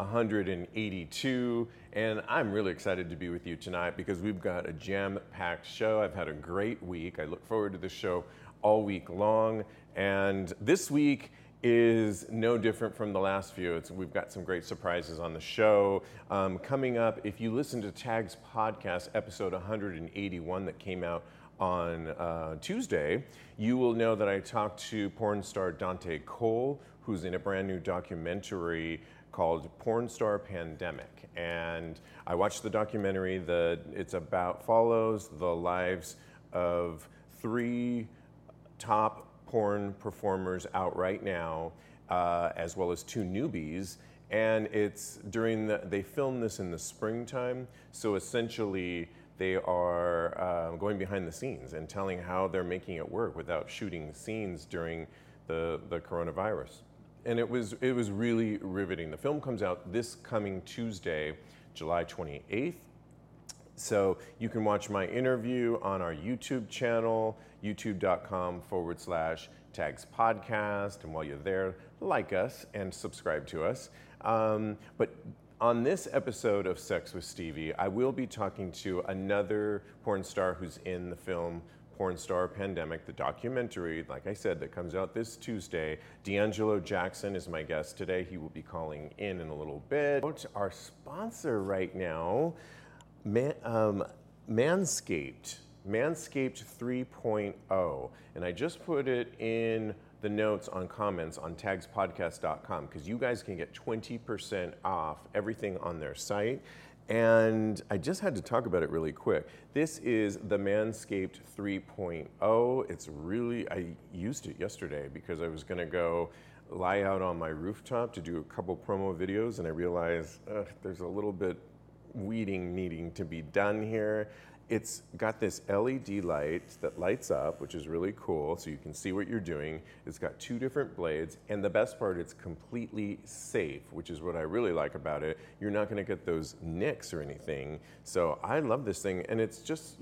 182, and I'm really excited to be with you tonight because we've got a jam packed show. I've had a great week. I look forward to the show all week long, and this week is no different from the last few. It's, we've got some great surprises on the show. Um, coming up, if you listen to Tag's podcast, episode 181 that came out on uh, Tuesday, you will know that I talked to porn star Dante Cole, who's in a brand new documentary called Porn Star Pandemic. And I watched the documentary. The, it's about, follows the lives of three top porn performers out right now, uh, as well as two newbies. And it's during the, they filmed this in the springtime. So essentially, they are uh, going behind the scenes and telling how they're making it work without shooting scenes during the, the coronavirus. And it was, it was really riveting. The film comes out this coming Tuesday, July 28th. So you can watch my interview on our YouTube channel, youtube.com forward slash tags podcast. And while you're there, like us and subscribe to us. Um, but on this episode of Sex with Stevie, I will be talking to another porn star who's in the film Porn Star Pandemic, the documentary, like I said, that comes out this Tuesday. D'Angelo Jackson is my guest today. He will be calling in in a little bit. Our sponsor right now, Man, um, Manscaped, Manscaped 3.0. And I just put it in the notes on comments on tagspodcast.com because you guys can get 20% off everything on their site. And I just had to talk about it really quick. This is the Manscaped 3.0. It's really, I used it yesterday because I was going to go lie out on my rooftop to do a couple promo videos, and I realized uh, there's a little bit weeding needing to be done here. It's got this LED light that lights up, which is really cool, so you can see what you're doing. It's got two different blades, and the best part, it's completely safe, which is what I really like about it. You're not gonna get those nicks or anything. So I love this thing, and it's just,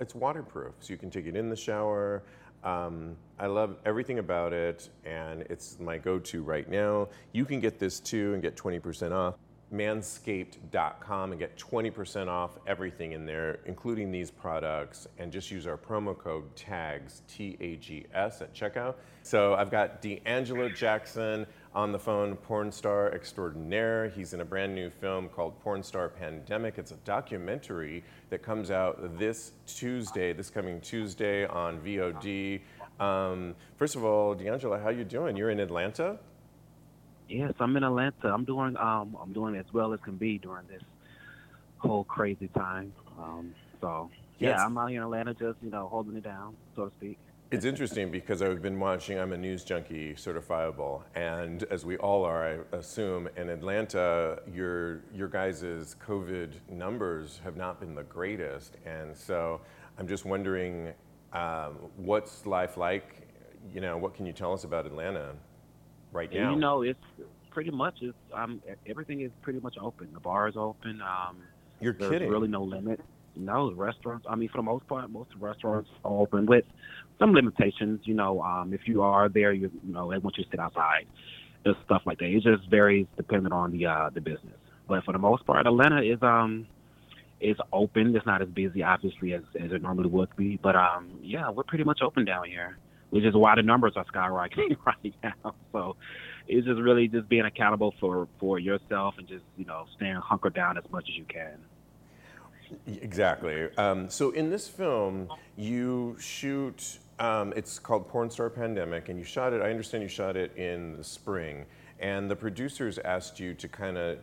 it's waterproof, so you can take it in the shower. Um, I love everything about it, and it's my go-to right now. You can get this too and get 20% off manscaped.com and get 20% off everything in there, including these products, and just use our promo code TAGS, T A G S, at checkout. So I've got D'Angelo Jackson on the phone, porn star extraordinaire. He's in a brand new film called Porn Star Pandemic. It's a documentary that comes out this Tuesday, this coming Tuesday on VOD. Um, first of all, D'Angelo, how you doing? You're in Atlanta? Yes, I'm in Atlanta. I'm doing um I'm doing as well as can be during this whole crazy time. Um, so yeah, yes. I'm out here in Atlanta, just you know holding it down, so to speak. It's interesting because I've been watching. I'm a news junkie, certifiable, and as we all are, I assume, in Atlanta, your your guys' COVID numbers have not been the greatest, and so I'm just wondering, um, what's life like? You know, what can you tell us about Atlanta? Right now? You know, it's pretty much it's um everything is pretty much open. The bar is open. Um, You're there's kidding. Really no limit. No restaurants. I mean, for the most part, most restaurants are open with some limitations. You know, um, if you are there, you, you know, they want you to sit outside. There's stuff like that. It just varies depending on the uh, the business. But for the most part, Atlanta is um is open. It's not as busy, obviously, as, as it normally would be. But um, yeah, we're pretty much open down here which is why the numbers are skyrocketing right now. So, it's just really just being accountable for for yourself and just you know staying hunkered down as much as you can. Exactly. Um, so in this film, you shoot. Um, it's called Porn Star Pandemic, and you shot it. I understand you shot it in the spring, and the producers asked you to kind of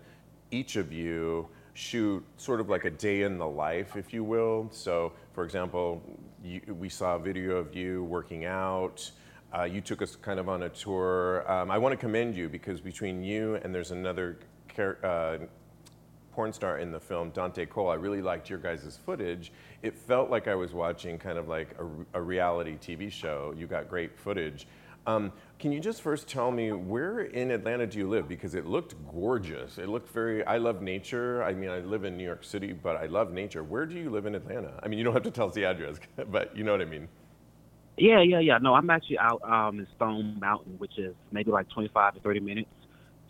each of you shoot sort of like a day in the life, if you will. So, for example, you, we saw a video of you working out. Uh, you took us kind of on a tour. Um, I want to commend you because between you and there's another uh, porn star in the film, Dante Cole, I really liked your guys' footage. It felt like I was watching kind of like a, a reality TV show. You got great footage. Um, can you just first tell me where in Atlanta do you live? Because it looked gorgeous. It looked very, I love nature. I mean, I live in New York City, but I love nature. Where do you live in Atlanta? I mean, you don't have to tell us the address, but you know what I mean. Yeah, yeah, yeah. No, I'm actually out um, in Stone Mountain, which is maybe like 25 to 30 minutes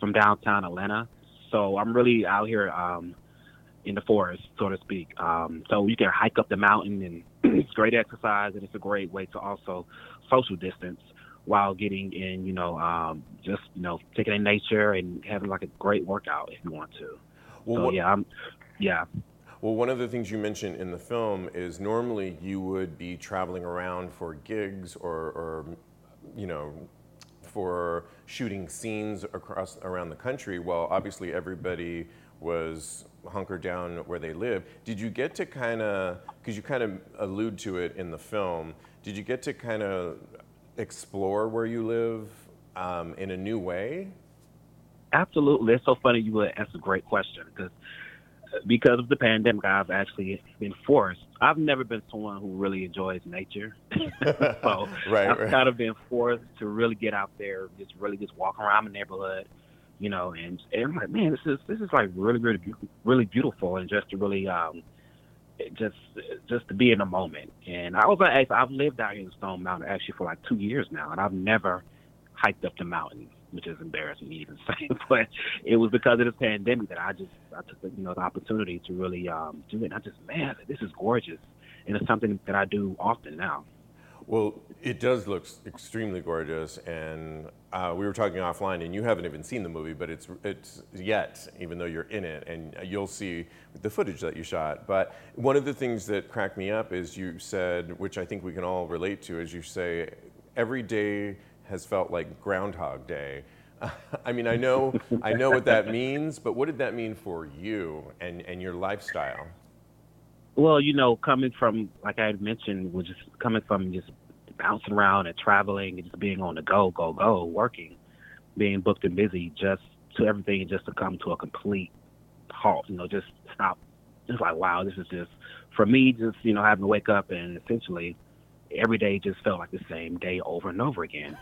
from downtown Atlanta. So I'm really out here um, in the forest, so to speak. Um, so you can hike up the mountain, and it's great exercise, and it's a great way to also social distance while getting in, you know, um, just you know, taking in nature and having like a great workout if you want to. Well, so what, yeah, I'm, yeah. Well, one of the things you mentioned in the film is normally you would be traveling around for gigs or, or you know, for shooting scenes across around the country. Well, obviously everybody was hunkered down where they live. Did you get to kind of, because you kind of allude to it in the film, did you get to kind of explore where you live um, in a new way? Absolutely. It's so funny you would ask a great question because because of the pandemic, I've actually been forced. I've never been someone who really enjoys nature, so right, I've right. kind of been forced to really get out there, just really just walk around the neighborhood, you know, and, and I'm like, man, this is this is like really really really beautiful, and just to really um, just just to be in the moment. And I was like, I've lived out here in Stone Mountain actually for like two years now, and I've never hiked up the mountain which is embarrassing to even say, but it was because of this pandemic that I just I took the, you know the opportunity to really um, do it. And I just man, this is gorgeous, and it's something that I do often now. Well, it does look extremely gorgeous, and uh, we were talking offline, and you haven't even seen the movie, but it's it's yet, even though you're in it, and you'll see the footage that you shot. But one of the things that cracked me up is you said, which I think we can all relate to, is you say every day has felt like Groundhog Day. I mean, I know, I know what that means, but what did that mean for you and, and your lifestyle? Well, you know, coming from, like I had mentioned, was just coming from just bouncing around and traveling and just being on the go, go, go, working, being booked and busy, just to everything just to come to a complete halt, you know, just stop. It's like, wow, this is just, for me, just, you know, having to wake up and essentially every day just felt like the same day over and over again.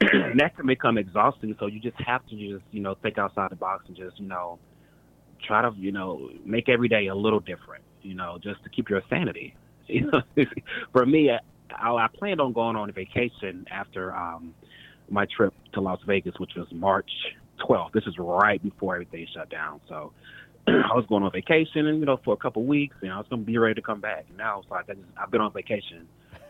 and that can become exhausting. So you just have to just, you know, think outside the box and just, you know, try to, you know, make every day a little different, you know, just to keep your sanity. You know, for me, I, I planned on going on a vacation after um, my trip to Las Vegas, which was March 12th. This is right before everything shut down. So I was going on vacation, and you know, for a couple of weeks, and I was going to be ready to come back. Now it's like I just, I've been on vacation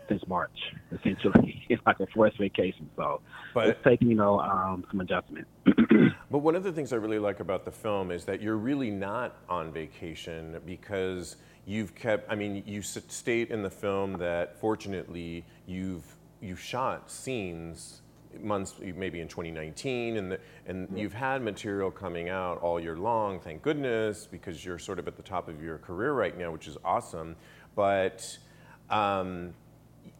since March, essentially. it's like a forced vacation. So but, it's taking, you know, um, some adjustment. but one of the things I really like about the film is that you're really not on vacation because you've kept, I mean, you state in the film that fortunately you've, you've shot scenes months maybe in 2019 and the, and mm-hmm. you've had material coming out all year long thank goodness because you're sort of at the top of your career right now which is awesome but um,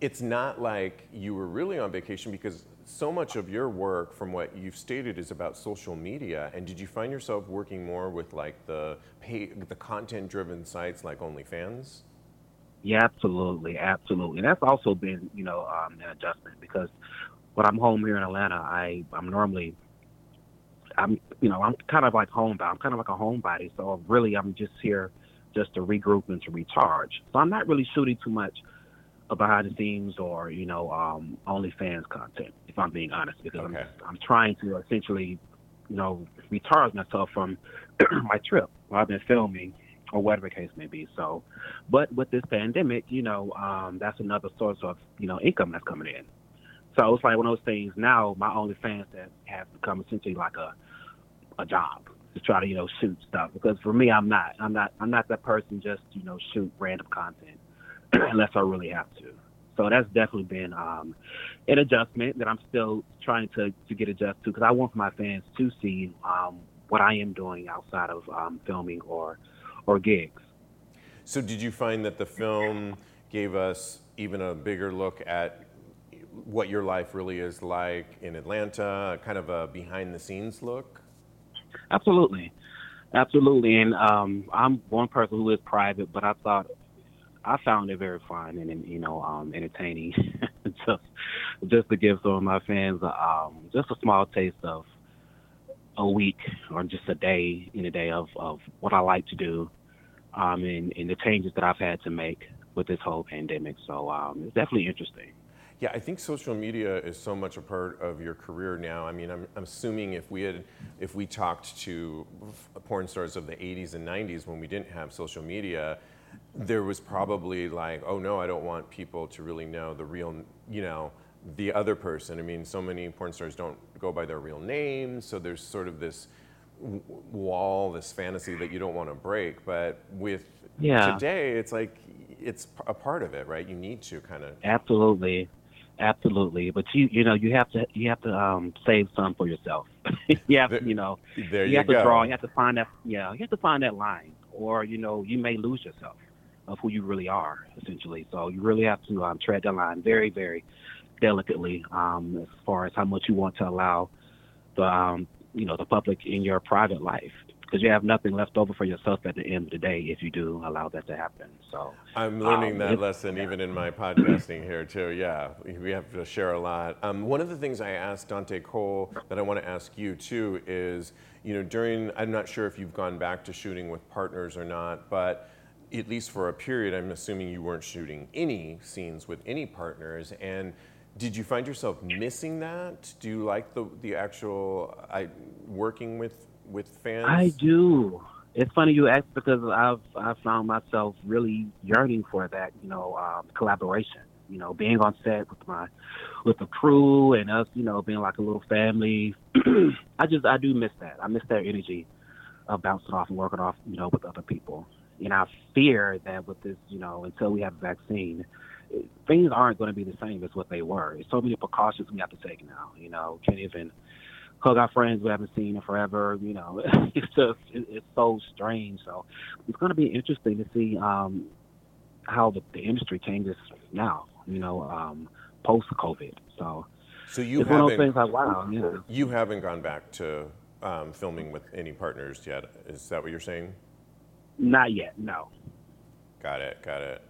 it's not like you were really on vacation because so much of your work from what you've stated is about social media and did you find yourself working more with like the pay, the content driven sites like OnlyFans? Yeah, absolutely, absolutely. And that's also been, you know, um, an adjustment because when I'm home here in Atlanta, I I'm normally I'm you know I'm kind of like homebound. I'm kind of like a homebody. So really, I'm just here just to regroup and to recharge. So I'm not really shooting too much behind the scenes or you know um, OnlyFans content. If I'm being honest, because okay. I'm I'm trying to essentially you know recharge myself from my trip. While I've been filming or whatever the case may be. So, but with this pandemic, you know, um, that's another source of you know income that's coming in. So it's like one of those things. Now my OnlyFans that has become essentially like a a job to try to you know shoot stuff because for me I'm not I'm not I'm not that person just you know shoot random content unless I really have to. So that's definitely been um, an adjustment that I'm still trying to, to get adjusted to because I want my fans to see um, what I am doing outside of um, filming or or gigs. So did you find that the film gave us even a bigger look at what your life really is like in Atlanta, kind of a behind the scenes look? Absolutely, absolutely. And um, I'm one person who is private, but I thought I found it very fun and you know um, entertaining. just just to give some of my fans um, just a small taste of a week or just a day in a day of, of what I like to do um, and, and the changes that I've had to make with this whole pandemic. So um, it's definitely interesting. Yeah, I think social media is so much a part of your career now. I mean, I'm, I'm, assuming if we had, if we talked to porn stars of the 80s and 90s when we didn't have social media, there was probably like, oh no, I don't want people to really know the real, you know, the other person. I mean, so many porn stars don't go by their real names, so there's sort of this wall, this fantasy that you don't want to break. But with yeah. today, it's like it's a part of it, right? You need to kind of absolutely absolutely but you you know you have to you have to um save some for yourself you have to you know there you, you have go. to draw you have to find that yeah you have to find that line or you know you may lose yourself of who you really are essentially so you really have to um, tread the line very very delicately um as far as how much you want to allow the um you know the public in your private life because you have nothing left over for yourself at the end of the day if you do allow that to happen. So I'm learning um, that lesson yeah. even in my podcasting here too. Yeah, we have to share a lot. Um, one of the things I asked Dante Cole that I want to ask you too is, you know, during I'm not sure if you've gone back to shooting with partners or not, but at least for a period, I'm assuming you weren't shooting any scenes with any partners and. Did you find yourself missing that? Do you like the the actual I, working with with fans? I do. It's funny you ask because I've I found myself really yearning for that, you know, um, collaboration. You know, being on set with my with the crew and us, you know, being like a little family. I just I do miss that. I miss that energy of bouncing off and working off, you know, with other people. And I fear that with this, you know, until we have a vaccine, things aren't going to be the same as what they were. There's so many precautions we have to take now. You know, can't even hug our friends we haven't seen in forever. You know, it's just it's so strange. So it's going to be interesting to see um, how the, the industry changes now. You know, um, post COVID. So so you it's haven't one of those things like wow, yeah. You haven't gone back to um, filming with any partners yet. Is that what you're saying? Not yet. No. Got it. Got it.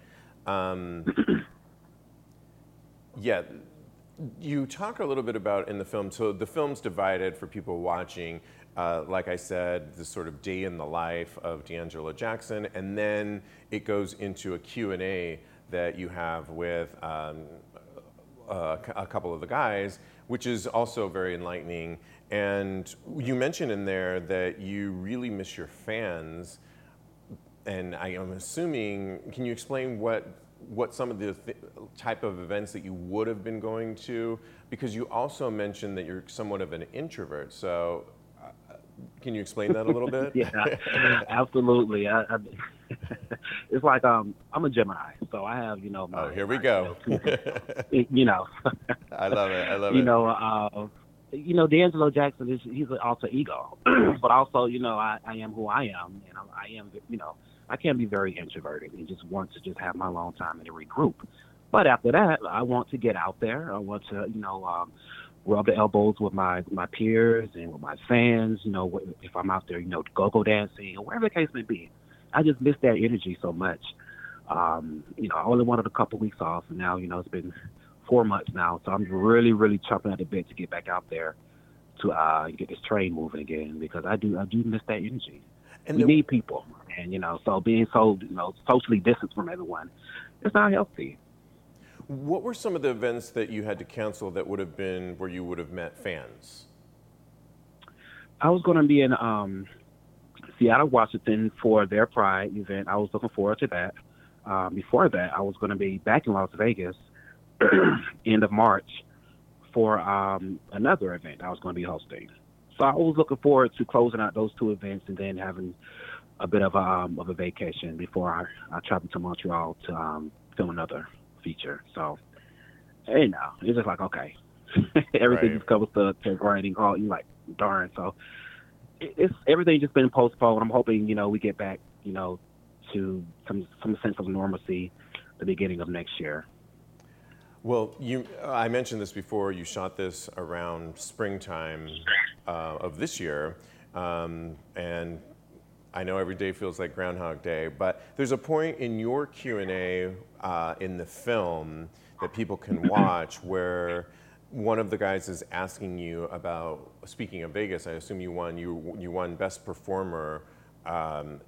Um, yeah, you talk a little bit about in the film. So the film's divided for people watching. Uh, like I said, the sort of day in the life of D'Angelo Jackson, and then it goes into a Q and A that you have with um, a, a couple of the guys, which is also very enlightening. And you mentioned in there that you really miss your fans, and I am assuming. Can you explain what what some of the th- type of events that you would have been going to, because you also mentioned that you're somewhat of an introvert. So, uh, can you explain that a little bit? yeah, absolutely. I, I, it's like um, I'm a Gemini, so I have you know. My, oh, here we go. you know. I love it. I love you it. You know, uh, you know, D'Angelo Jackson is he's an alter ego, but also you know I, I am who I am, and I, I am you know I can be very introverted and just want to just have my alone time and regroup. But after that, I want to get out there. I want to, you know, um, rub the elbows with my my peers and with my fans. You know, if I'm out there, you know, go-go dancing or whatever the case may be. I just miss that energy so much. Um, you know, I only wanted a couple weeks off, and now, you know, it's been four months now, so I'm really, really chomping at the bit to get back out there to uh, get this train moving again because I do, I do miss that energy. And we need people and you know, so being so you know socially distanced from everyone, it's not healthy. What were some of the events that you had to cancel that would have been where you would have met fans? I was going to be in um, Seattle, Washington for their Pride event. I was looking forward to that. Um, before that, I was going to be back in Las Vegas end of March for um, another event I was going to be hosting. So I was looking forward to closing out those two events and then having a bit of a, um, of a vacation before I, I traveled to Montreal to um, film another feature. So, hey, now it's just like okay, everything Right. just comes to, to grinding. Oh, you like darn. So it- it's everything just been postponed. I'm hoping you know we get back you know to some some sense of normalcy the beginning of next year. Well, you, I mentioned this before. You shot this around springtime uh, of this year, um, and I know every day feels like Groundhog Day. But there's a point in your Q and A uh, in the film that people can watch where one of the guys is asking you about. Speaking of Vegas, I assume you won. You you won Best Performer. Um,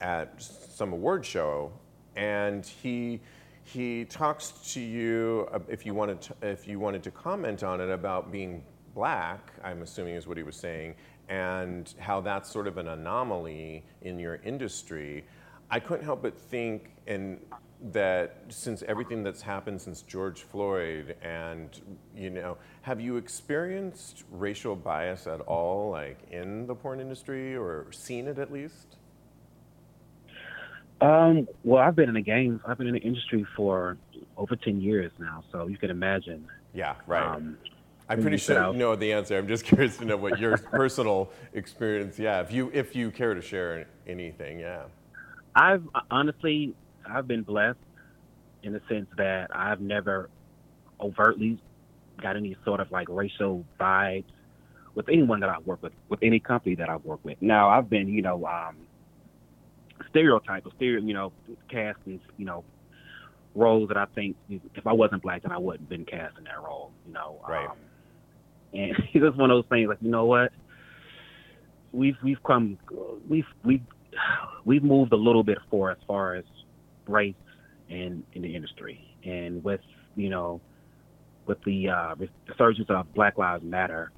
at some award show, and he he talks to you uh, if you wanted to, if you wanted to comment on it about being black. I'm assuming is what he was saying, and how that's sort of an anomaly in your industry. I couldn't help but think and that since everything that's happened since George Floyd and you know have you experienced racial bias at all like in the porn industry or seen it at least Um, well, I've been in the game. I've been in the industry for over ten years now, so you can imagine. Yeah, right. Um, I'm pretty sure out- you know the answer. I'm just curious to know what your personal experience. Yeah, if you if you care to share anything, yeah. I've honestly, I've been blessed in the sense that I've never overtly got any sort of like racial vibes with anyone that I work with, with any company that I work with. Now, I've been, you know, um, stereotype of stereo, you know, cast in, you know, roles that I think if I wasn't black, then I wouldn't have been cast in that role, you know. Right. Um, and it's just one of those things like, you know what? We've we've come we've we've we've moved a little bit for as far as race and in the industry, and with you know with the uh, resurgence of Black Lives Matter,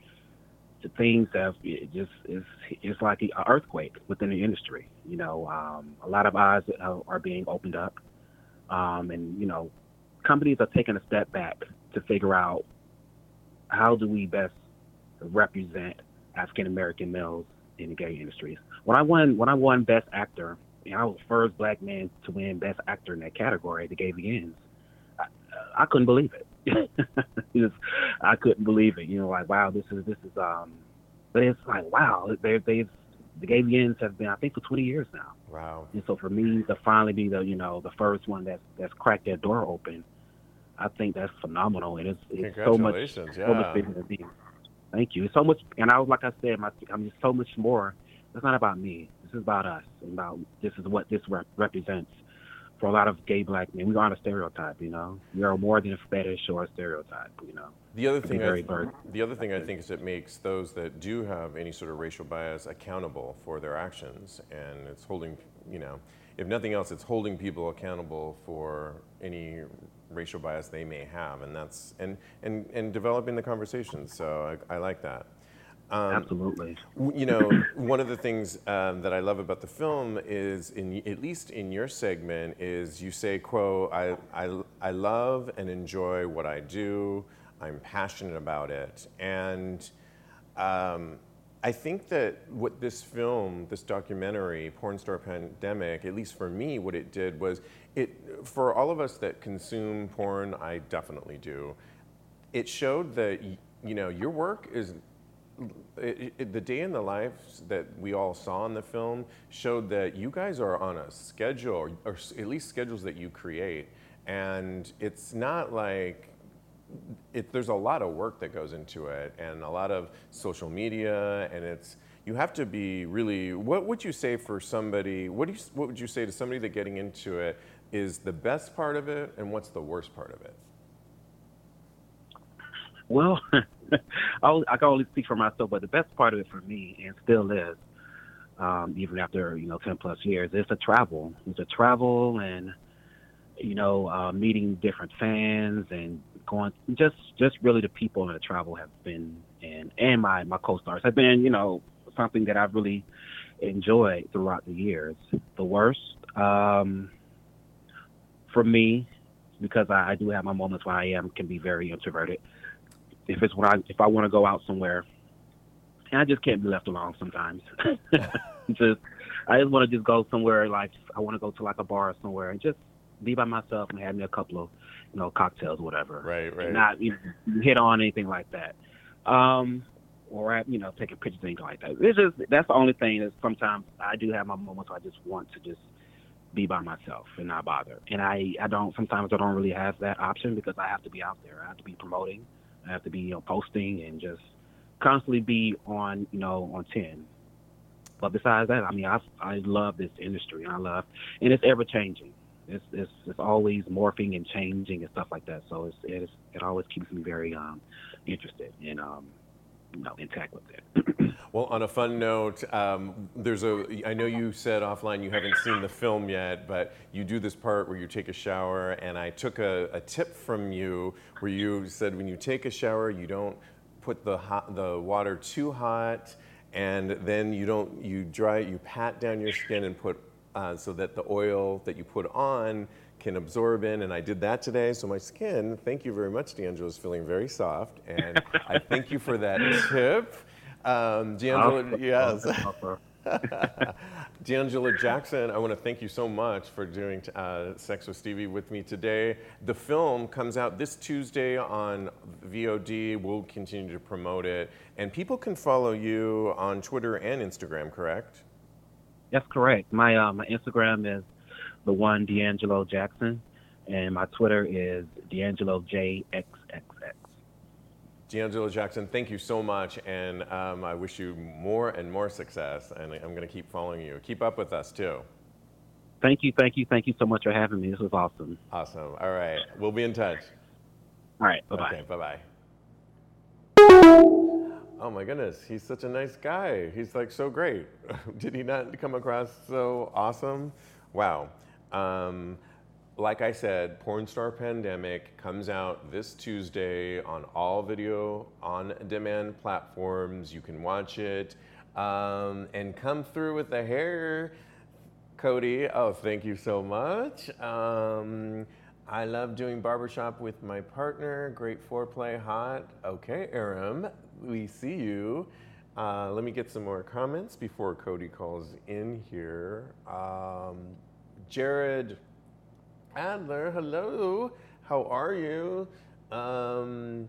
the things have it just is it's like an earthquake within the industry. You know, um, a lot of eyes are, are being opened up, um, and you know, companies are taking a step back to figure out how do we best represent African American males in the gay industries. When I won when I won Best Actor, you know, I was the first black man to win Best Actor in that category at the GayVNs. I, I couldn't believe it. Just, I couldn't believe it. You know, like wow, this is this is um, but it's like wow, they they've the GayVNs have been I think for 20 years now. Wow. And so for me to finally be the you know the first one that's that's cracked that door open, I think that's phenomenal, and it's it's so much Congratulations. so much Yeah. bigger than me. Thank you. It's so much, and I was like I said, my, I'm just so much more. It's not about me. This is about us. and About this is what this rep- represents for a lot of gay black men. We aren't a stereotype, you know. We are more than a fetish or a stereotype, you know. The other thing, I, bird. the other thing I think is it makes those that do have any sort of racial bias accountable for their actions, and it's holding, you know, if nothing else, it's holding people accountable for any racial bias they may have, and that's and and and developing the conversation. So I, I like that. Um, Absolutely. You know, one of the things um, that I love about the film is, in at least in your segment, is you say, "quote I, I, I love and enjoy what I do. I'm passionate about it." And um, I think that what this film, this documentary, Porn Star Pandemic, at least for me, what it did was it for all of us that consume porn. I definitely do. It showed that you know your work is it, it, the day in the lives that we all saw in the film showed that you guys are on a schedule, or, or at least schedules that you create, and it's not like it, there's a lot of work that goes into it, and a lot of social media, and it's you have to be really. What would you say for somebody? What do you, what would you say to somebody that getting into it is the best part of it, and what's the worst part of it? Well, I'll, I can only speak for myself, but the best part of it for me, and still is, um, even after you know ten plus years, is the travel. It's the travel and you know uh, meeting different fans and going just just really the people and the travel have been and and my my co-stars have been you know something that I've really enjoyed throughout the years. The worst um, for me because I, I do have my moments where I am can be very introverted if it's when I if I want to go out somewhere, and I just can't be left alone sometimes. just I just want to just go somewhere like I want to go to like a bar or somewhere and just be by myself and have me a couple of you know cocktails, whatever. Right, right. Not you know, hit on anything like that. Um, or you know taking pictures anything like that. It's just that's the only thing that sometimes I do have my moments where I just want to just be by myself and not bother. And I I don't sometimes I don't really have that option because I have to be out there. I have to be promoting. I have to be you know posting and just constantly be on you know on ten. But besides that, I mean I I love this industry and I love and it's ever changing. It's, it's it's always morphing and changing and stuff like that. So it's it's it always keeps me very um interested and um you know intact with it. Well, on a fun note, um, there's a. I know you said offline you haven't seen the film yet, but you do this part where you take a shower, and I took a, a tip from you where you said when you take a shower, you don't put the hot, the water too hot, and then you don't you dry you pat down your skin and put uh, so that the oil that you put on can absorb in. And I did that today, so my skin. Thank you very much, D'Angelo, is feeling very soft, and I thank you for that tip. Um, D'Angelo, yes. D'Angelo Jackson, I want to thank you so much for doing uh, Sex with Stevie with me today. The film comes out this Tuesday on VOD. We'll continue to promote it. And people can follow you on Twitter and Instagram, correct? That's correct. My, uh, my Instagram is the one D'Angelo Jackson, and my Twitter is D'Angelo JXXX. D'Angelo Jackson, thank you so much, and um, I wish you more and more success. And I'm going to keep following you. Keep up with us too. Thank you, thank you, thank you so much for having me. This was awesome. Awesome. All right, we'll be in touch. All right, bye bye. Okay, bye bye. Oh my goodness, he's such a nice guy. He's like so great. Did he not come across so awesome? Wow. Um, like I said, Porn Star Pandemic comes out this Tuesday on all video on demand platforms. You can watch it um, and come through with the hair, Cody. Oh, thank you so much. Um, I love doing barbershop with my partner. Great foreplay, hot. Okay, Aram, we see you. Uh, let me get some more comments before Cody calls in here. Um, Jared Adler, hello. How are you? Um,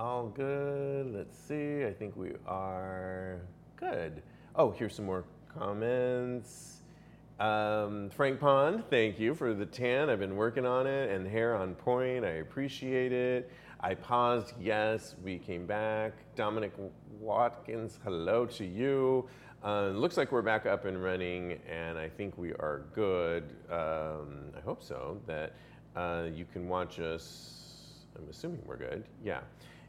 all good. Let's see. I think we are good. Oh, here's some more comments. Um, Frank Pond, thank you for the tan. I've been working on it and hair on point. I appreciate it. I paused. Yes, we came back. Dominic Watkins, hello to you. Uh, looks like we're back up and running, and I think we are good. Um, I hope so. That uh, you can watch us. I'm assuming we're good. Yeah.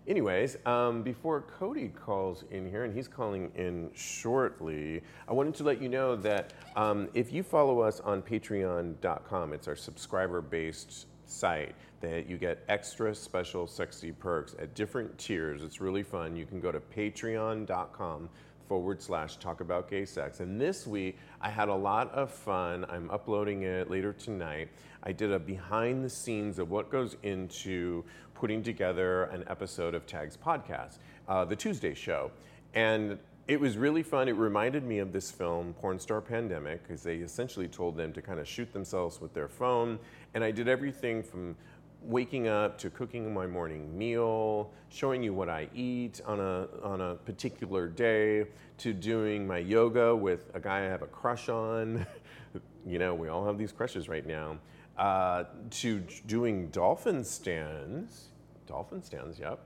Anyways, um, before Cody calls in here, and he's calling in shortly, I wanted to let you know that um, if you follow us on patreon.com, it's our subscriber based site, that you get extra special sexy perks at different tiers. It's really fun. You can go to patreon.com forward slash talk about gay sex. And this week, I had a lot of fun. I'm uploading it later tonight. I did a behind the scenes of what goes into putting together an episode of Tags Podcast, uh, the Tuesday show. And it was really fun. It reminded me of this film, Porn Star Pandemic, because they essentially told them to kind of shoot themselves with their phone. And I did everything from waking up to cooking my morning meal, showing you what I eat on a, on a particular day, to doing my yoga with a guy I have a crush on. you know, we all have these crushes right now. Uh, to doing dolphin stands, dolphin stands, yep.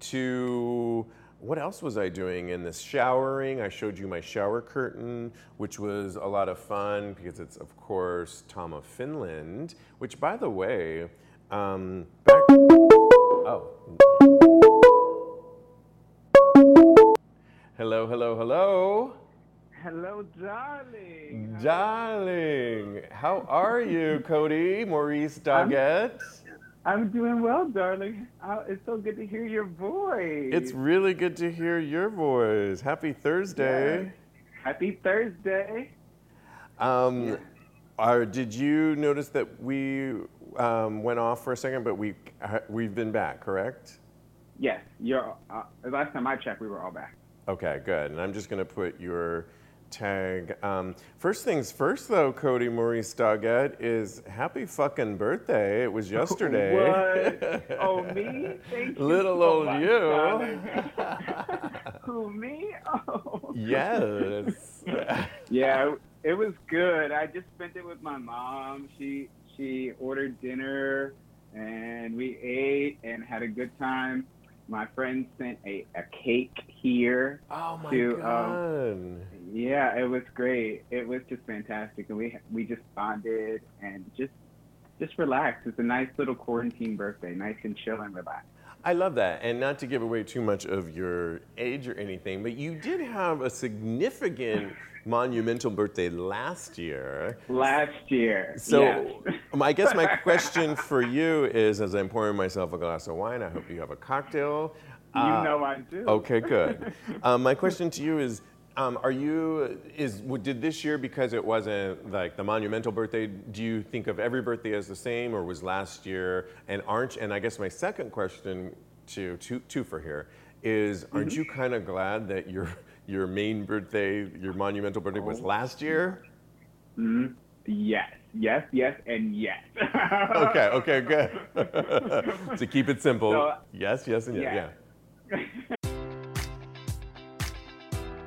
To what else was I doing in this showering? I showed you my shower curtain, which was a lot of fun because it's, of course, Tom of Finland, which, by the way, um, back. Oh. Hello, hello, hello. Hello, darling. Darling. How are you, Cody? Maurice Doggett? I'm doing well, darling. Uh, it's so good to hear your voice. It's really good to hear your voice. Happy Thursday. Happy Thursday. Um, Yeah. are, did you notice that we um, went off for a second, but we we've been back, correct? Yes, you're. Uh, last time I checked, we were all back. Okay, good. And I'm just going to put your tag. Um, first things first, though, Cody Maurice Doggett is happy fucking birthday. It was yesterday. What? Oh, me? Thank you. Little old you. Who, me? Oh. yes. Yeah, it was good. I just spent it with my mom. She she ordered dinner and we ate and had a good time. My friend sent a, a cake here. Oh my To, um, god. Yeah, it was great. It was just fantastic, and we we just bonded and just just relaxed. It's a nice little quarantine birthday, nice and chill and relaxed. I love that. And not to give away too much of your age or anything, but you did have a significant monumental birthday last year. Last year, So, yes. I guess my question for you is as I'm pouring myself a glass of wine, I hope you have a cocktail. you Uh, know I do. Okay, good. um, my question to you is, um, are you is did this year because it wasn't like the monumental birthday? Do you think of every birthday as the same, or was last year? And aren't and I guess my second question to two two for here is, aren't you kind of glad that your your main birthday, your monumental birthday, was last year? Mhm. Yes, yes, yes, and yes. Okay, okay, good. to keep it simple, So, yes, yes, and yes, yeah.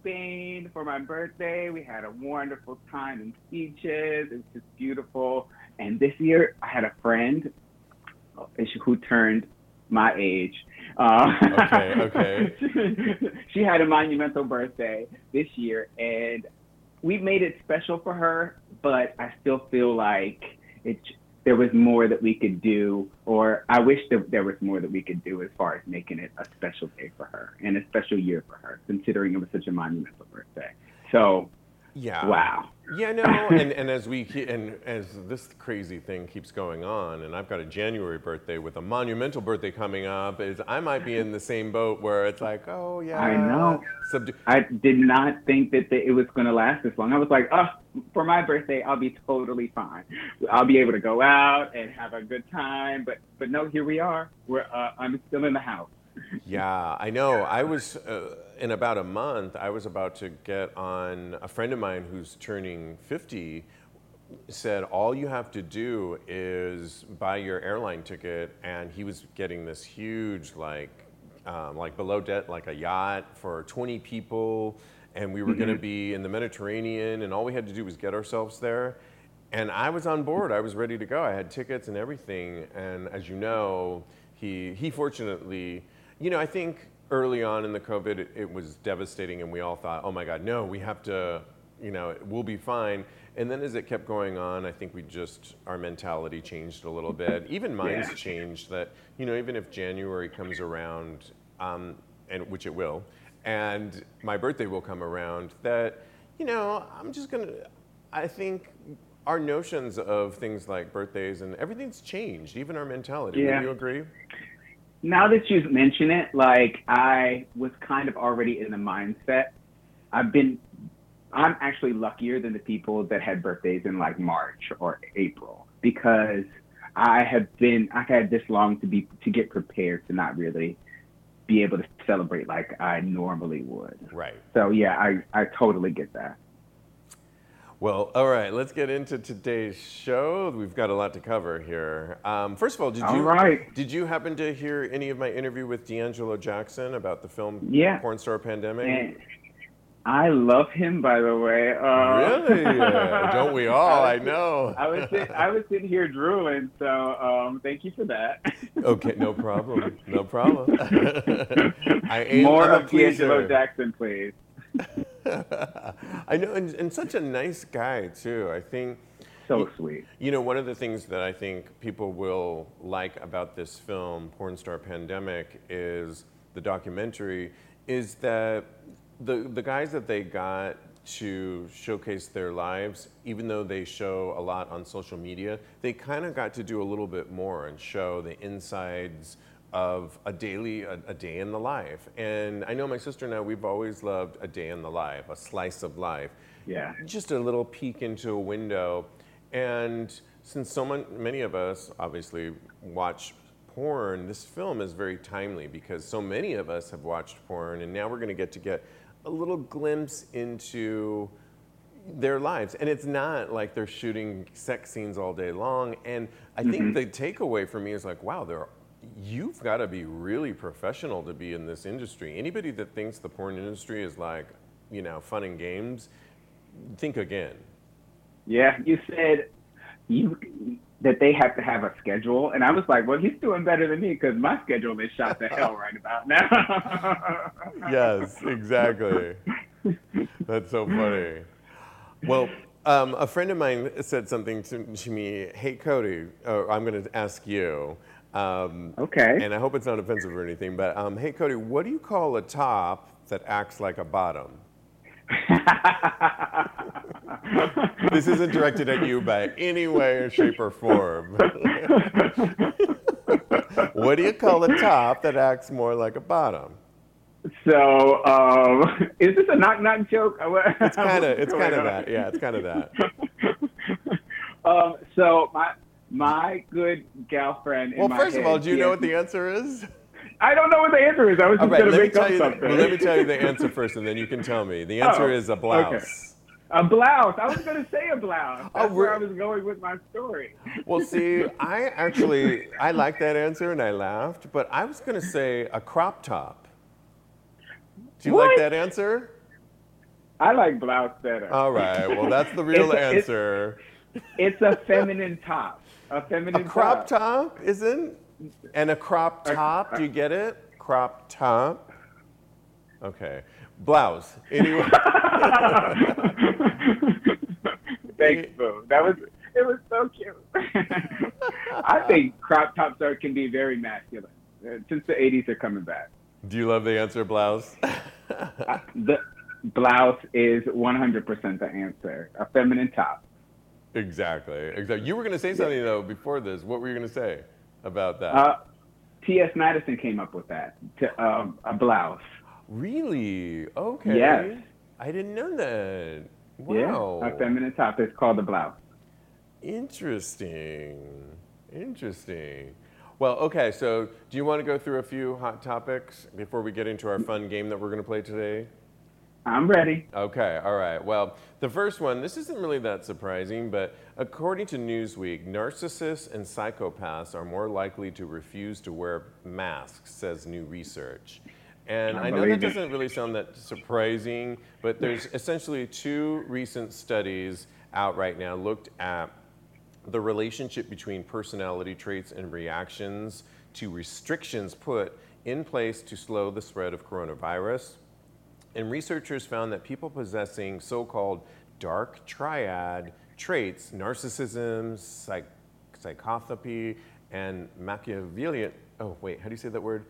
Spain for my birthday. We had a wonderful time in beaches. It was just beautiful. And this year I had a friend uh, who turned my age. Uh, Okay, okay. she had a monumental birthday this year, and we made it special for her. But I still feel like it. There was more that we could do, or I wish that there was more that we could do as far as making it a special day for her and a special year for her, considering it was such a monumental birthday. So, Yeah. wow. Yeah, no, and, and as we and as this crazy thing keeps going on, and I've got a January birthday with a monumental birthday coming up, is I might be in the same boat where it's like, oh yeah, I know. Subdu- I did not think that the, it was going to last this long. I was like, oh, for my birthday, I'll be totally fine. I'll be able to go out and have a good time. But but no, here we are. We're uh, I'm still in the house. Yeah, I know. I was uh, in about a month. I was about to get on. A friend of mine who's turning 50 said all you have to do is buy your airline ticket, and he was getting this huge like um, like below deck like a yacht for 20 people, and we were going to be in the Mediterranean, and all we had to do was get ourselves there. And I was on board. I was ready to go. I had tickets and everything. And as you know, he he fortunately, you know, I think early on in the COVID, it, it was devastating, and we all thought, oh my God, no, we have to, you know, we'll be fine. And then as it kept going on, I think we just our mentality changed a little bit. Even mine's Yeah. changed. That you know, even if January comes around, um, and which it will, and my birthday will come around, that you know, I'm just gonna. I think our notions of things like birthdays and everything's changed, even our mentality. Yeah. Would you agree? Now that you've mentioned it, like I was kind of already in the mindset. I've been. I'm actually luckier than the people that had birthdays in like March or April because I have been. I had this long to be to get prepared to not really be able to celebrate like I normally would. Right. So yeah, I I totally get that. Well, all right, let's get into today's show. We've got a lot to cover here. Um, first of all, did All you right. did you happen to hear any of my interview with D'Angelo Jackson about the film Yeah. Porn Star Pandemic? And I love him, by the way. Uh, Really? Don't we all? I know. I was sit, I was sitting here drooling, so um, thank you for that. Okay, no problem. No problem. I aim More of D'Angelo. Jackson, please. I know, and, and such a nice guy too. I think So sweet. You know, one of the things that I think people will like about this film, Porn Star Pandemic, is the documentary, is that the, the guys that they got to showcase their lives, even though they show a lot on social media, they kind of got to do a little bit more and show the insides of a daily, a, a day in the life. And I know my sister and I, we've always loved a day in the life, a slice of life Yeah. just a little peek into a window. And since so mon- many of us obviously watch porn, this film is very timely because so many of us have watched porn, and now we're going to get to get a little glimpse into their lives. And it's not like they're shooting sex scenes all day long. And I think mm-hmm. the takeaway for me is like, wow, there. You've got to be really professional to be in this industry. Anybody that thinks the porn industry is like, you know, fun and games, think again. Yeah, you said you that they have to have a schedule, and I was like, well, he's doing better than me because my schedule is shot to hell right about now. Yes, exactly. That's so funny. Well, um, a friend of mine said something to, to me. Hey, Cody, uh, I'm going to ask you. Um, Okay. And I hope it's not offensive or anything, but um, hey, Cody, what do you call a top that acts like a bottom? This isn't directed at you by any way, shape, or form. what do you call a top that acts more like a bottom? so, um, is this a knock knock joke? It's kind of it's kind of that. Yeah, it's kind of that. um, so my my good girlfriend. in Well, first of all, do you know what the answer is? I don't know what the answer is. I was just right, let me make up you. The, something. well, let me tell you the answer first, and then you can tell me. The answer Oh, is a blouse. A blouse. I was gonna say a blouse. Oh, That's where I was going with my story. Well, see, I actually I like that answer, and I laughed, but I was going to say a crop top. Do you like that answer? I like blouse better. All right. Well, that's the real It's a- it's- answer. It's a feminine top. A feminine A crop top isn't, and a crop top. Do you get it? Crop top. Okay. Blouse. Anyway. Thanks, Boo. That was it was so cute. I think crop tops are can be very masculine. Uh, Since the '80s are coming back, Do you love the answer, blouse? I, the blouse is 100% the answer. A feminine top. Exactly. Exactly. You were going to say something though before this. What were you going to say about that? Uh, T.S. Madison came up with that. To, um, a blouse. really? Okay. Yes. I didn't know that. Wow. Yeah, a feminine top. It's called a blouse. Interesting. Interesting. Well, okay, so do you want to go through a few hot topics before we get into our fun game that we're going to play today? I'm ready. Okay, all right. Well, the first one, this isn't really that surprising, but according to Newsweek, narcissists and psychopaths are more likely to refuse to wear masks, says new research. And I know that doesn't really sound that surprising, but there's essentially two recent studies out right now looked at the relationship between personality traits and reactions to restrictions put in place to slow the spread of coronavirus. And researchers found that people possessing so called dark triad traits, narcissism, psych- psychopathy, and Machiavellian, oh, wait, how do you say that word?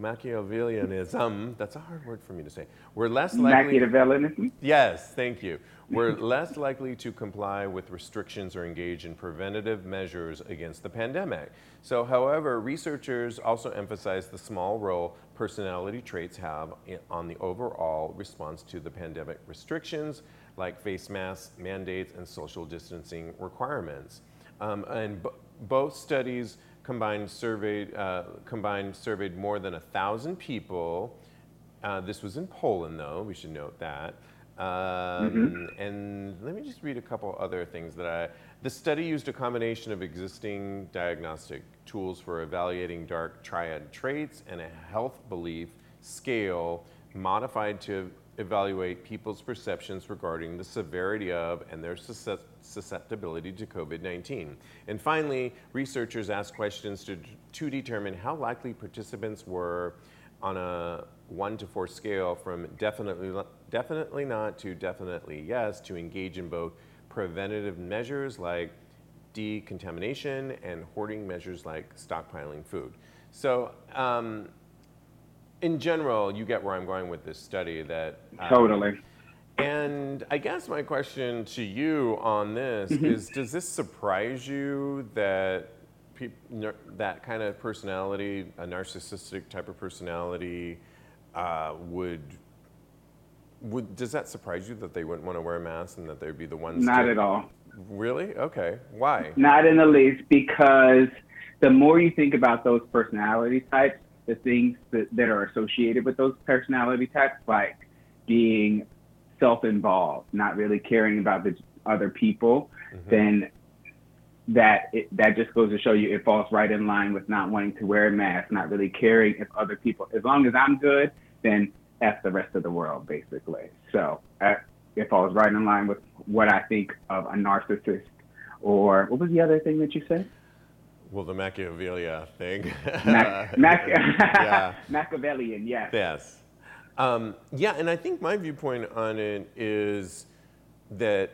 Machiavellianism, that's a hard word for me to say, were less likely. Machiavellianism. Yes, thank you. We're less likely to comply with restrictions or engage in preventative measures against the pandemic. So, however, researchers also emphasize the small role personality traits have on the overall response to the pandemic restrictions, like face masks, mandates, and social distancing requirements. Um, and b- both studies combined surveyed, uh, combined surveyed more than a thousand people uh, this was in Poland, though, we should note that. Um, mm-hmm. And let me just read a couple other things that I. The study used a combination of existing diagnostic tools for evaluating dark triad traits and a health belief scale modified to evaluate people's perceptions regarding the severity of and their susceptibility to COVID 19. And finally, researchers asked questions to, to determine how likely participants were on a one to four scale from definitely, definitely not to definitely yes to engage in both preventative measures like decontamination and hoarding measures like stockpiling food. So, um, in general, you get where I'm going with this study that. Um, totally. And I guess my question to you on this mm-hmm. is Does this surprise you that that kind of personality, a narcissistic type of personality, uh, would would does that surprise you that they wouldn't want to wear a mask and that they'd be the ones? Not to, at all. Really? Okay. Why? Not in the least, because the more you think about those personality types, the things that, that are associated with those personality types, like being self-involved, not really caring about the other people, mm-hmm. then that it, that just goes to show you it falls right in line with not wanting to wear a mask, not really caring if other people. As long as I'm good, then f the rest of the world, basically. So uh, it falls right in line with what I think of a narcissist. Or what was the other thing that you said? Well, the Machiavellia thing. Yeah. Machiavellian, yes. Yes. Um, yeah, and I think my viewpoint on it is that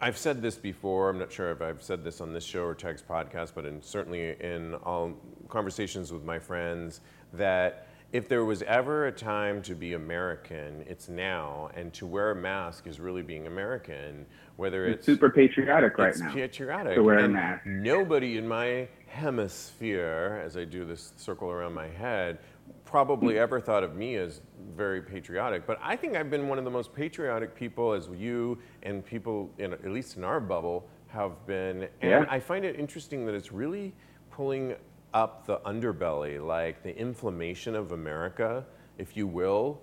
I've said this before. I'm not sure if I've said this on this show or Tags podcast, but in, certainly in all conversations with my friends, that if there was ever a time to be American, it's now, and to wear a mask is really being American. Whether it's, it's super patriotic right now. patriotic to wear a mask. Nobody in my hemisphere, as I do this circle around my head, probably hmm. ever thought of me as very patriotic, but I think I've been one of the most patriotic people, as you and people, in, at least in our bubble, have been. And yeah. I find it interesting that it's really pulling up the underbelly, like the inflammation of America, if you will,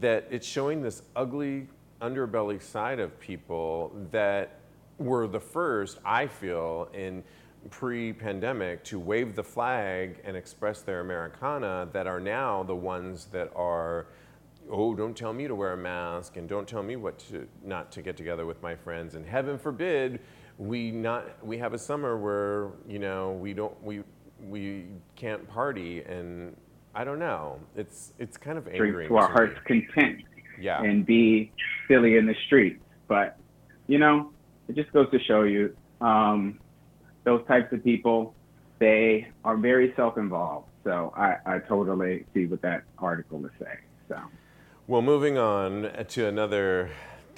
that it's showing this ugly underbelly side of people that were the first, I feel, in pre-pandemic to wave the flag and express their Americana that are now the ones that are oh don't tell me to wear a mask and don't tell me what to not to get together with my friends. And heaven forbid we not we have a summer where you know we don't we we can't party and I don't know it's it's kind of angering drink to our heart's content yeah and be silly in the streets but you know it just goes to show you um, those types of people, they are very self-involved. So I, I totally see what that article is saying. So. Well, moving on to another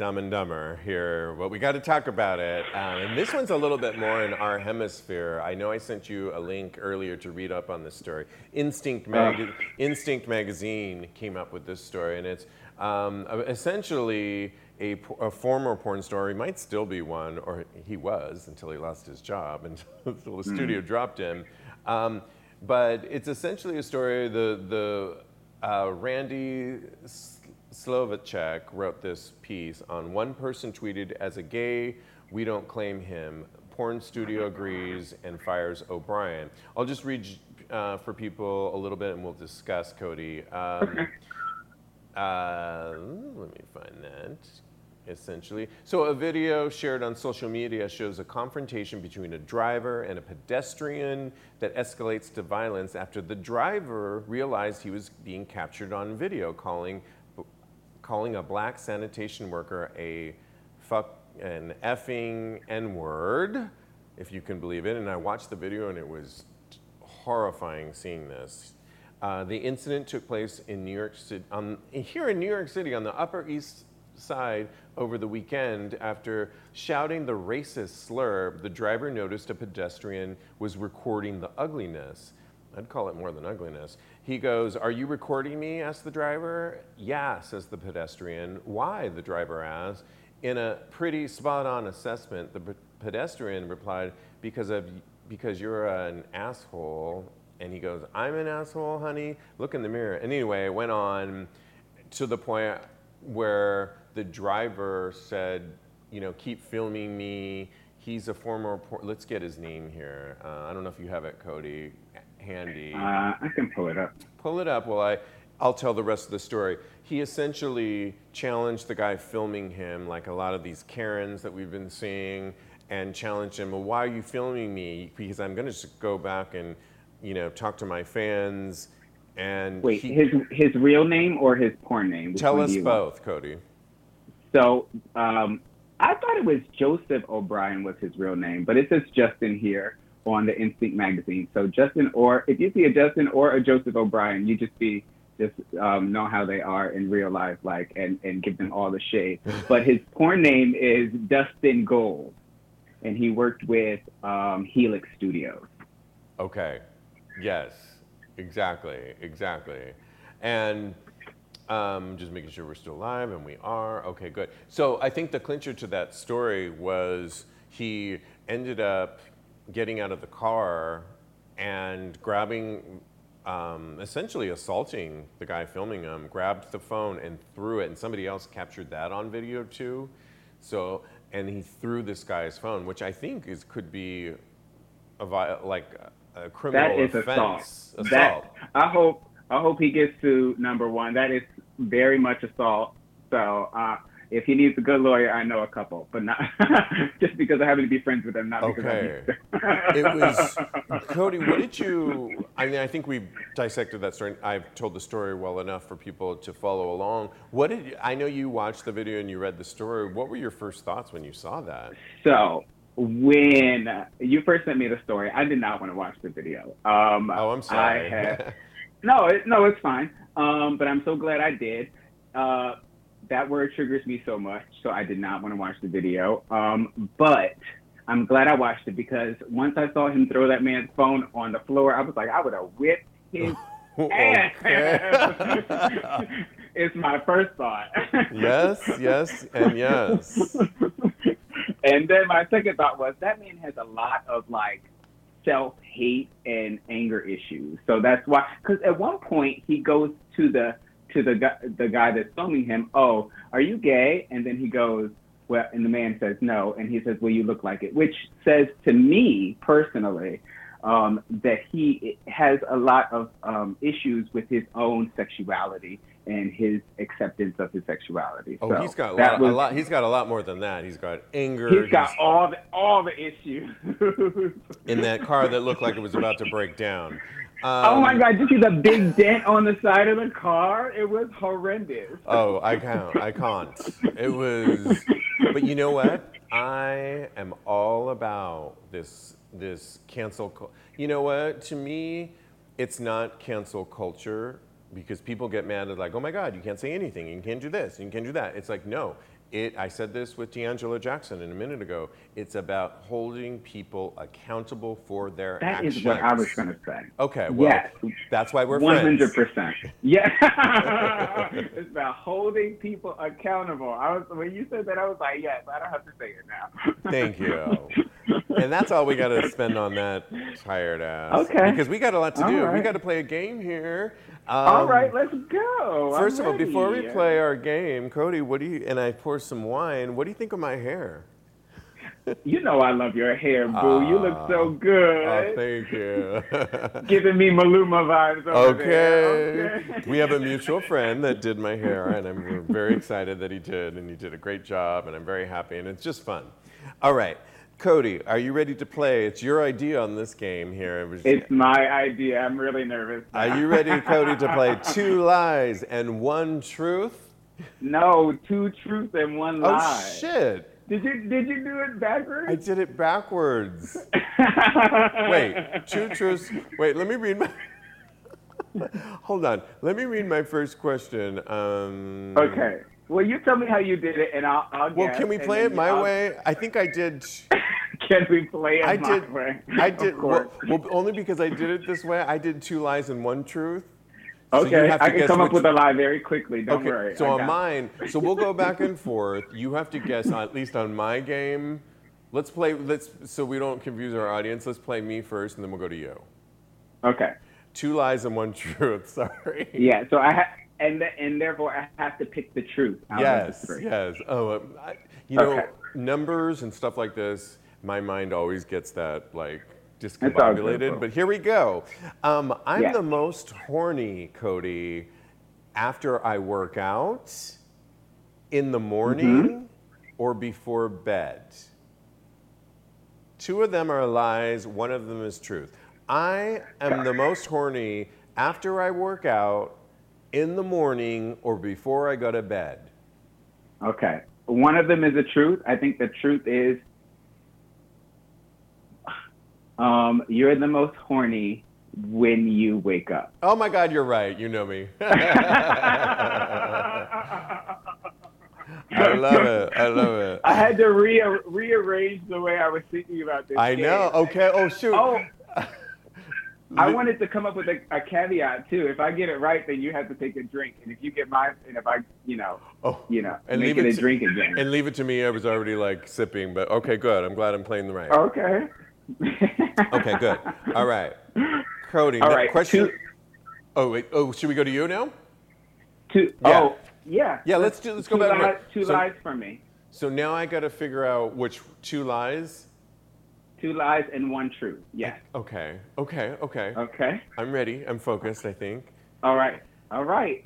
Dumb and Dumber here. Well, we got to talk about it. Um, and this one's a little bit more in our hemisphere. I know I sent you a link earlier to read up on this story. Instinct, Mag- uh. Instinct Magazine came up with this story, and it's um, essentially a, a, former porn star, he might still be one, or he was until he lost his job and until the studio mm. dropped him. Um, but it's essentially a story. The the uh, Randy Slovacek wrote this piece on one person tweeted as a gay, we don't claim him. Porn studio agrees and fires O'Brien. I'll just read uh, for people a little bit and we'll discuss Cody. Um, uh, let me find that essentially. So a video shared on social media shows a confrontation between a driver and a pedestrian that escalates to violence after the driver realized he was being captured on video calling calling a black sanitation worker a fuck an effing n-word if you can believe it and I watched the video and it was horrifying seeing this. Uh, the incident took place in New York City, um, here in New York City on the Upper East side over the weekend after shouting the racist slur, the driver noticed a pedestrian was recording the ugliness. I'd call it more than ugliness. He goes, Are you recording me? asked the driver. Yeah, says the pedestrian. Why? the driver asked. In a pretty spot on assessment, the pedestrian replied, Because of because you're an asshole. And he goes, I'm an asshole, honey. Look in the mirror. And anyway, it went on to the point where the driver said, you know, keep filming me. He's a former. Let's get his name here. Uh, I don't know if you have it, Cody, handy. Uh, I can pull it up. Pull it up while I. I'll tell the rest of the story. He essentially challenged the guy filming him, like a lot of these Karens that we've been seeing, and challenged him. Well, why are you filming me? Because I'm going to just go back and, you know, talk to my fans. And Wait, he, his his real name or his porn name? Which tell us you want? both, Cody. So um, I thought it was Joseph O'Brien was his real name, but it says Justin here on the Instinct magazine. So Justin, or if you see a Justin or a Joseph O'Brien, you just be just um, know how they are in real life, like and and give them all the shade. but his porn name is Dustin Gold, and he worked with um, Helix Studios. Okay. Yes. Exactly. Exactly. And um, just making sure we're still alive, and we are. Okay, good. So I think the clincher to that story was he ended up getting out of the car and grabbing, um, essentially assaulting the guy filming him, grabbed the phone and threw it, and somebody else captured that on video too. So, and he threw this guy's phone, which I think is could be a like a criminal That is offense. assault. That I hope I hope he gets to number one. That is very much assault. So uh, if he needs a good lawyer, I know a couple, but not just because I happen to be friends with them, not because Okay. I need to. it was Cody. What did you? I mean, I think we've dissected that story. I've told the story well enough for people to follow along. What did you, I know? You watched the video and you read the story. What were your first thoughts when you saw that? So when you first sent me the story, I did not want to watch the video. Um, Oh, I'm sorry. I had, no, it, no, it's fine. Um, but I'm so glad I did. Uh, that word triggers me so much, so I did not want to watch the video. Um, but I'm glad I watched it because once I saw him throw that man's phone on the floor, I was like, I would have whipped his ass. It's my first thought. yes, yes, and yes. and then my second thought was that man has a lot of like self hate and anger issues. So that's why, because at one point he goes to the to the guy the guy that's filming him. Oh, are you gay? And then he goes, well, and the man says no, and he says, well, you look like it, which says to me personally. Um, that he has a lot of um, issues with his own sexuality and his acceptance of his sexuality. Oh, So he's got a lot, was- a lot. He's got a lot more than that. He's got anger. He's got he's all the all the issues. in that car that looked like it was about to break down. Oh my Um, God! Did you see the big dent on the side of the car? It was horrendous. Oh, I can't. I can't. It was, but you know what? I am all about this this cancel. You know what? To me, it's not cancel culture because people get mad at like, oh my God, you can't say anything. You can't do this. You can't do that. It's like no. It. I said this with D'Angelo Jackson in a minute ago. It's about holding people accountable for their That actions. is what I was going to say. Okay. Well, Yes. that's why we're One friends. hundred percent. Yeah, it's about holding people accountable. I was when you said that, I was like, yes, I don't have to say it now. Thank you. And that's all we got to spend on that tired ass. Okay. Because we got a lot to All do. We got to play a game here. All Um, right, let's go. I'm First of all, before we play our game, Cody, what do you? And I pour some wine. What do you think of my hair? you know I love your hair, boo. you look so good. Oh, thank you. Giving me Maluma vibes over okay. there. Okay. we have a mutual friend that did my hair, and I'm we're very excited that he did, and he did a great job, and I'm very happy, and it's just fun. All right. Cody, are you ready to play? It's your idea on this game here. It's my idea. I'm really nervous. Are you ready, Cody, to play two lies and one truth? No, two truths and one lie. Oh shit! Did you did you do it backwards? I did it backwards. Wait, two truths. Wait, let me read my. Hold on. Let me read my first question. Um, Okay. Well, you tell me how you did it, and I'll. I'll Well, can we play it my I'll- way? I think I did. Can we play it I my did. way? I did. Well, well, only because I did it this way. I did two lies and one truth. So okay, I can come up with a lie very quickly. Don't Okay, worry. so on mine, so we'll go back and forth. You have to guess, on, at least on my game. Let's play. Let's so we don't confuse our audience. Let's play me first, and then we'll go to you. Okay. Two lies and one truth. Sorry. Yeah. So I ha- and th- and therefore I have to pick the truth. Out of Yes, the three. yes. Oh, um, I, you know, Okay. numbers and stuff like this. My mind always gets that like all good, bro. discombobulated. But here we go. Um, I'm Yeah. the most horny, Cody, after I work out, in the morning, Mm-hmm. or before bed. Two of them are lies. One of them is truth. I am the most horny after I work out, in the morning, or before I go to bed. Okay. One of them is the truth. I think the truth is um, you're the most horny when you wake up. Oh my God, you're right. You know me. I love it. I love it. I had to re- rearrange the way I was thinking about this. I game. know. Okay. Oh shoot. Oh, I wanted to come up with a, a caveat too. If I get it right, then you have to take a drink, and if you get mine, and if I, you know, Oh, you know, and make leave it it a drink again. And leave it to me. I was already like sipping, but okay, good. I'm glad I'm playing the right. okay. Okay, good. All right. Cody, All right, question. two- Oh wait. Oh, should we go to you now? Two, Yeah. Oh, yeah. Yeah, let's do- let's go back forth. two So- lies for me. So now I got to figure out which two lies. Two lies and one truth. Yes. Okay. Okay. Okay. Okay. I'm ready. I'm focused. I think. All right. All right.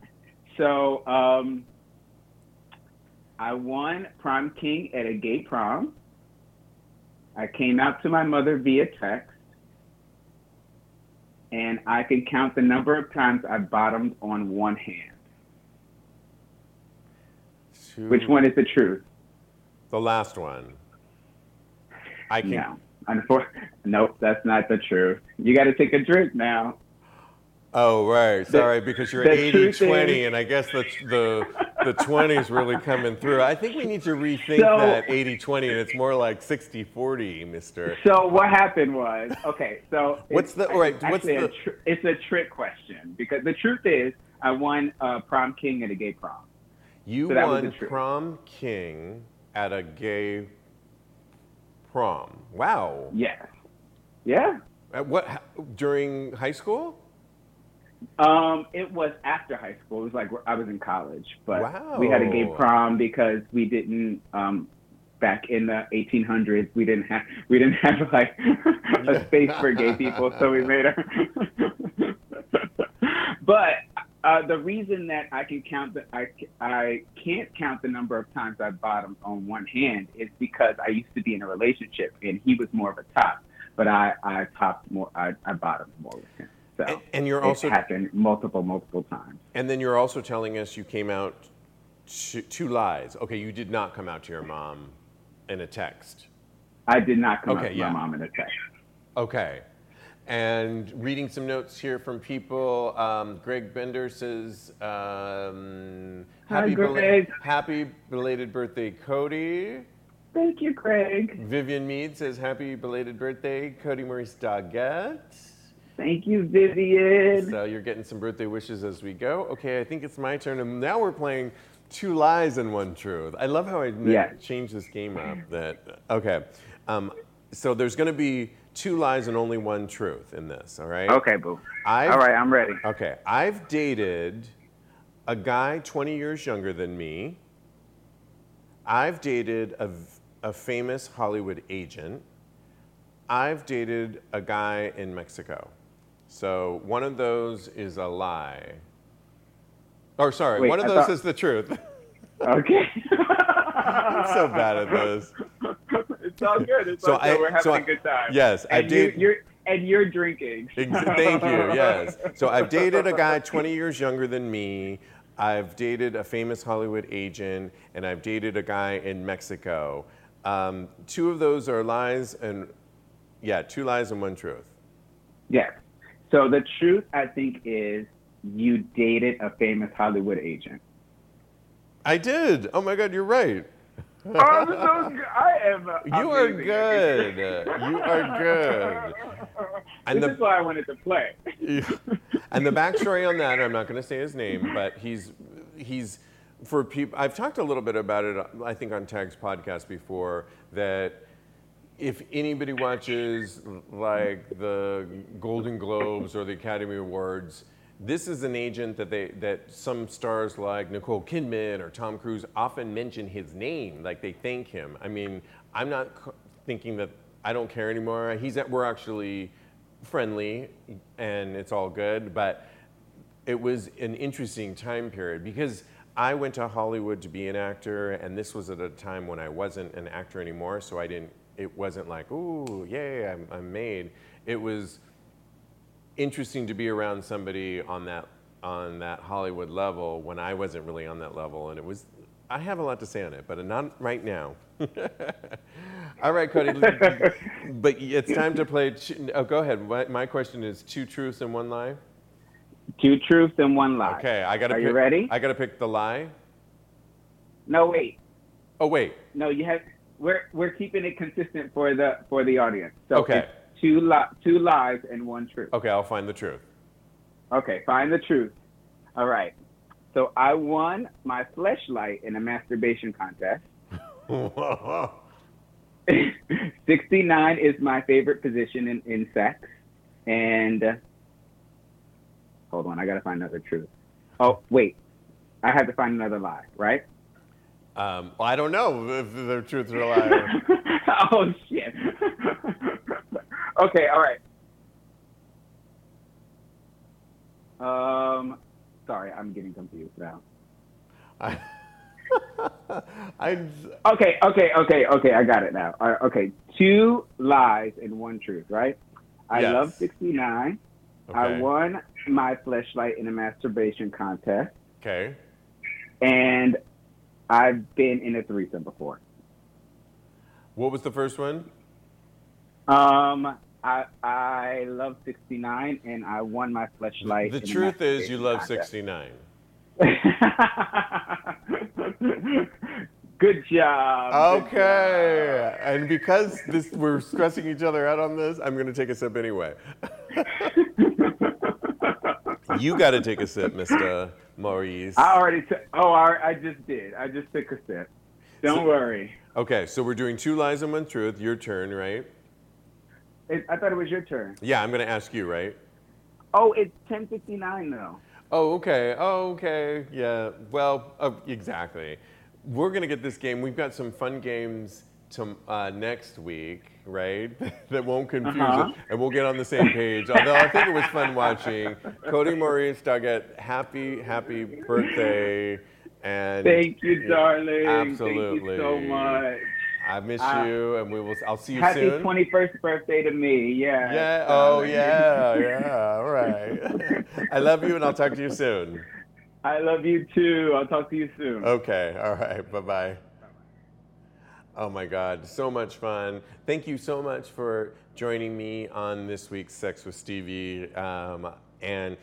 So, um, I won prom king at a gay prom. I came out to my mother via text. And I can count the number of times I bottomed on one hand. Two, Which one is the truth? The last one. I can. No. Unfor- nope, that's not the truth. You got to take a drink now. Oh right, sorry, because you're the 80 truth 20 is- and I guess the the the 20 is really coming through. I think we need to rethink So- that 80 20 and it's more like 60 40, mister. So what happened was okay. So What's it's the- all right, what's actually a the- tr- it's a trick question because the truth is I won uh, prom king at a gay prom. You So won prom king at a gay prom. Wow. Yes. Yeah. At what during high school? Um, it was after high school. It was like I was in college, but Wow. we had a gay prom because we didn't. Um, back in the 1800s, we didn't have we didn't have like a space for gay people, so we made a. but uh, the reason that I can count the I I can't count the number of times I bottomed on one hand is because I used to be in a relationship and he was more of a top, but I I topped more I, I bottomed more with him. So And, and you're also happened multiple multiple times. and then you're also telling us you came out to, two lies. Okay, you did not come out to your mom in a text. I did not come Okay, up to yeah. my mom in a text. Okay. And reading some notes here from people, um, Greg Bender says, um, Hi, happy, Greg. happy belated birthday, Cody. Thank you, Craig. Vivian Mead says, happy belated birthday, Cody Maurice Doggett. Thank you, Vivian. So you're getting some birthday wishes as we go. Okay, I think it's my turn. And now we're playing two lies and one truth. I love how I Yeah. changed this game up. That okay. Um, so there's going to be two lies and only one truth in this. All right. Okay, boo. I've- All right, I'm ready. Okay. I've dated a guy 20 years younger than me. I've dated a, a famous Hollywood agent. I've dated a guy in Mexico. So one of those is a lie. Or sorry, Wait, one of I those thought- is the truth. Okay. I'm so bad at this. it's all good. It's So good. I- We're having so I- a good time. yes, I and did- You, you're, and you're drinking. Thank you. Yes. So I've dated a guy 20 years younger than me. I've dated a famous Hollywood agent, and I've dated a guy in Mexico. Um, two of those are lies, and yeah, two lies and one truth. Yes. So the truth, I think, is you dated a famous Hollywood agent. I did. Oh my God, you're right. oh, I'm so good. I am. uh, You are good. You are good. And this the- is why I wanted to play. and the backstory on that, I'm not going to say his name, but he's he's for people. I've talked a little bit about it. I think on Tag's podcast before that. If anybody watches like the Golden Globes or the Academy Awards, this is an agent that they that some stars like Nicole Kidman or Tom Cruise often mention his name, like they thank him. I mean, I'm not thinking that I don't care anymore. He's at, we're actually friendly and it's all good, but it was an interesting time period because I went to Hollywood to be an actor, and this was at a time when I wasn't an actor anymore, so I didn't. It wasn't like, ooh, yay, I'm, I'm made. It was interesting to be around somebody on that on that Hollywood level when I wasn't really on that level, and it was. I have a lot to say on it, but not right now. All right, Cody. but it's time to play. Oh, go ahead. My, my question is two truths and one lie. Two truths and one lie. Okay, I gotta. Are pick, you ready? I gotta pick the lie. No, wait. Oh wait. No, you have. We're we're keeping it consistent for the for the audience. So Okay. two li- two lies and one truth. Okay, I'll find the truth. Okay, find the truth. All right. So I won my fleshlight in a masturbation contest. 69 is my favorite position in, in sex. And uh, hold on, I got to find another truth. Oh, wait. I have to find another lie, right? Um, well, I don't know if the truth or lie. oh, shit. okay, all right. Um, sorry, I'm getting confused now. I, I, Okay, okay, okay, okay. I got it now. All right, okay, two lies and one truth, right? I Yes. love 69. Okay. I won my fleshlight in a masturbation contest, Okay. and I've been in a threesome before. What was the first one? Um, I I love 69, and I won my fleshlight. The truth is, you love 69. Good job. good Okay. And because this, we're stressing each other out on this, I'm going to take a sip anyway. you got to take a sip, Mr. Maurice. I already took. Oh, I, I just did. I just took a sip. Don't So- worry. Okay, so we're doing two lies and one truth. Your turn, right? It, I thought it was your turn. Yeah, I'm going to ask you, right? Oh, it's 10:59 though. Oh, okay. Oh, okay. Yeah. Well, uh, exactly. We're gonna get this game. We've got some fun games to uh, next week, right? that won't confuse Uh-huh. us, and we'll get on the same page. Although I think it was fun watching Cody Maurice Doggett. Happy, happy birthday! And Thank you, darling. Absolutely. Thank you so much. I miss Uh, you, and we will. I'll see you soon. Happy 21st birthday to me. Yeah. yeah. Oh, yeah. Yeah. All right. I love you, and I'll talk to you soon. I love you too. I'll talk to you soon. Okay. All right. Bye bye. Oh my God. So much fun. Thank you so much for joining me on this week's Sex with Stevie. Um, and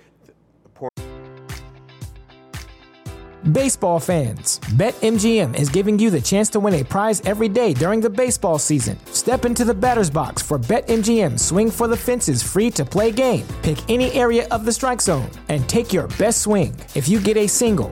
Baseball fans, BetMGM is giving you the chance to win a prize every day during the baseball season. Step into the batter's box for BetMGM Swing for the Fences free to play game. Pick any area of the strike zone and take your best swing. If you get a single,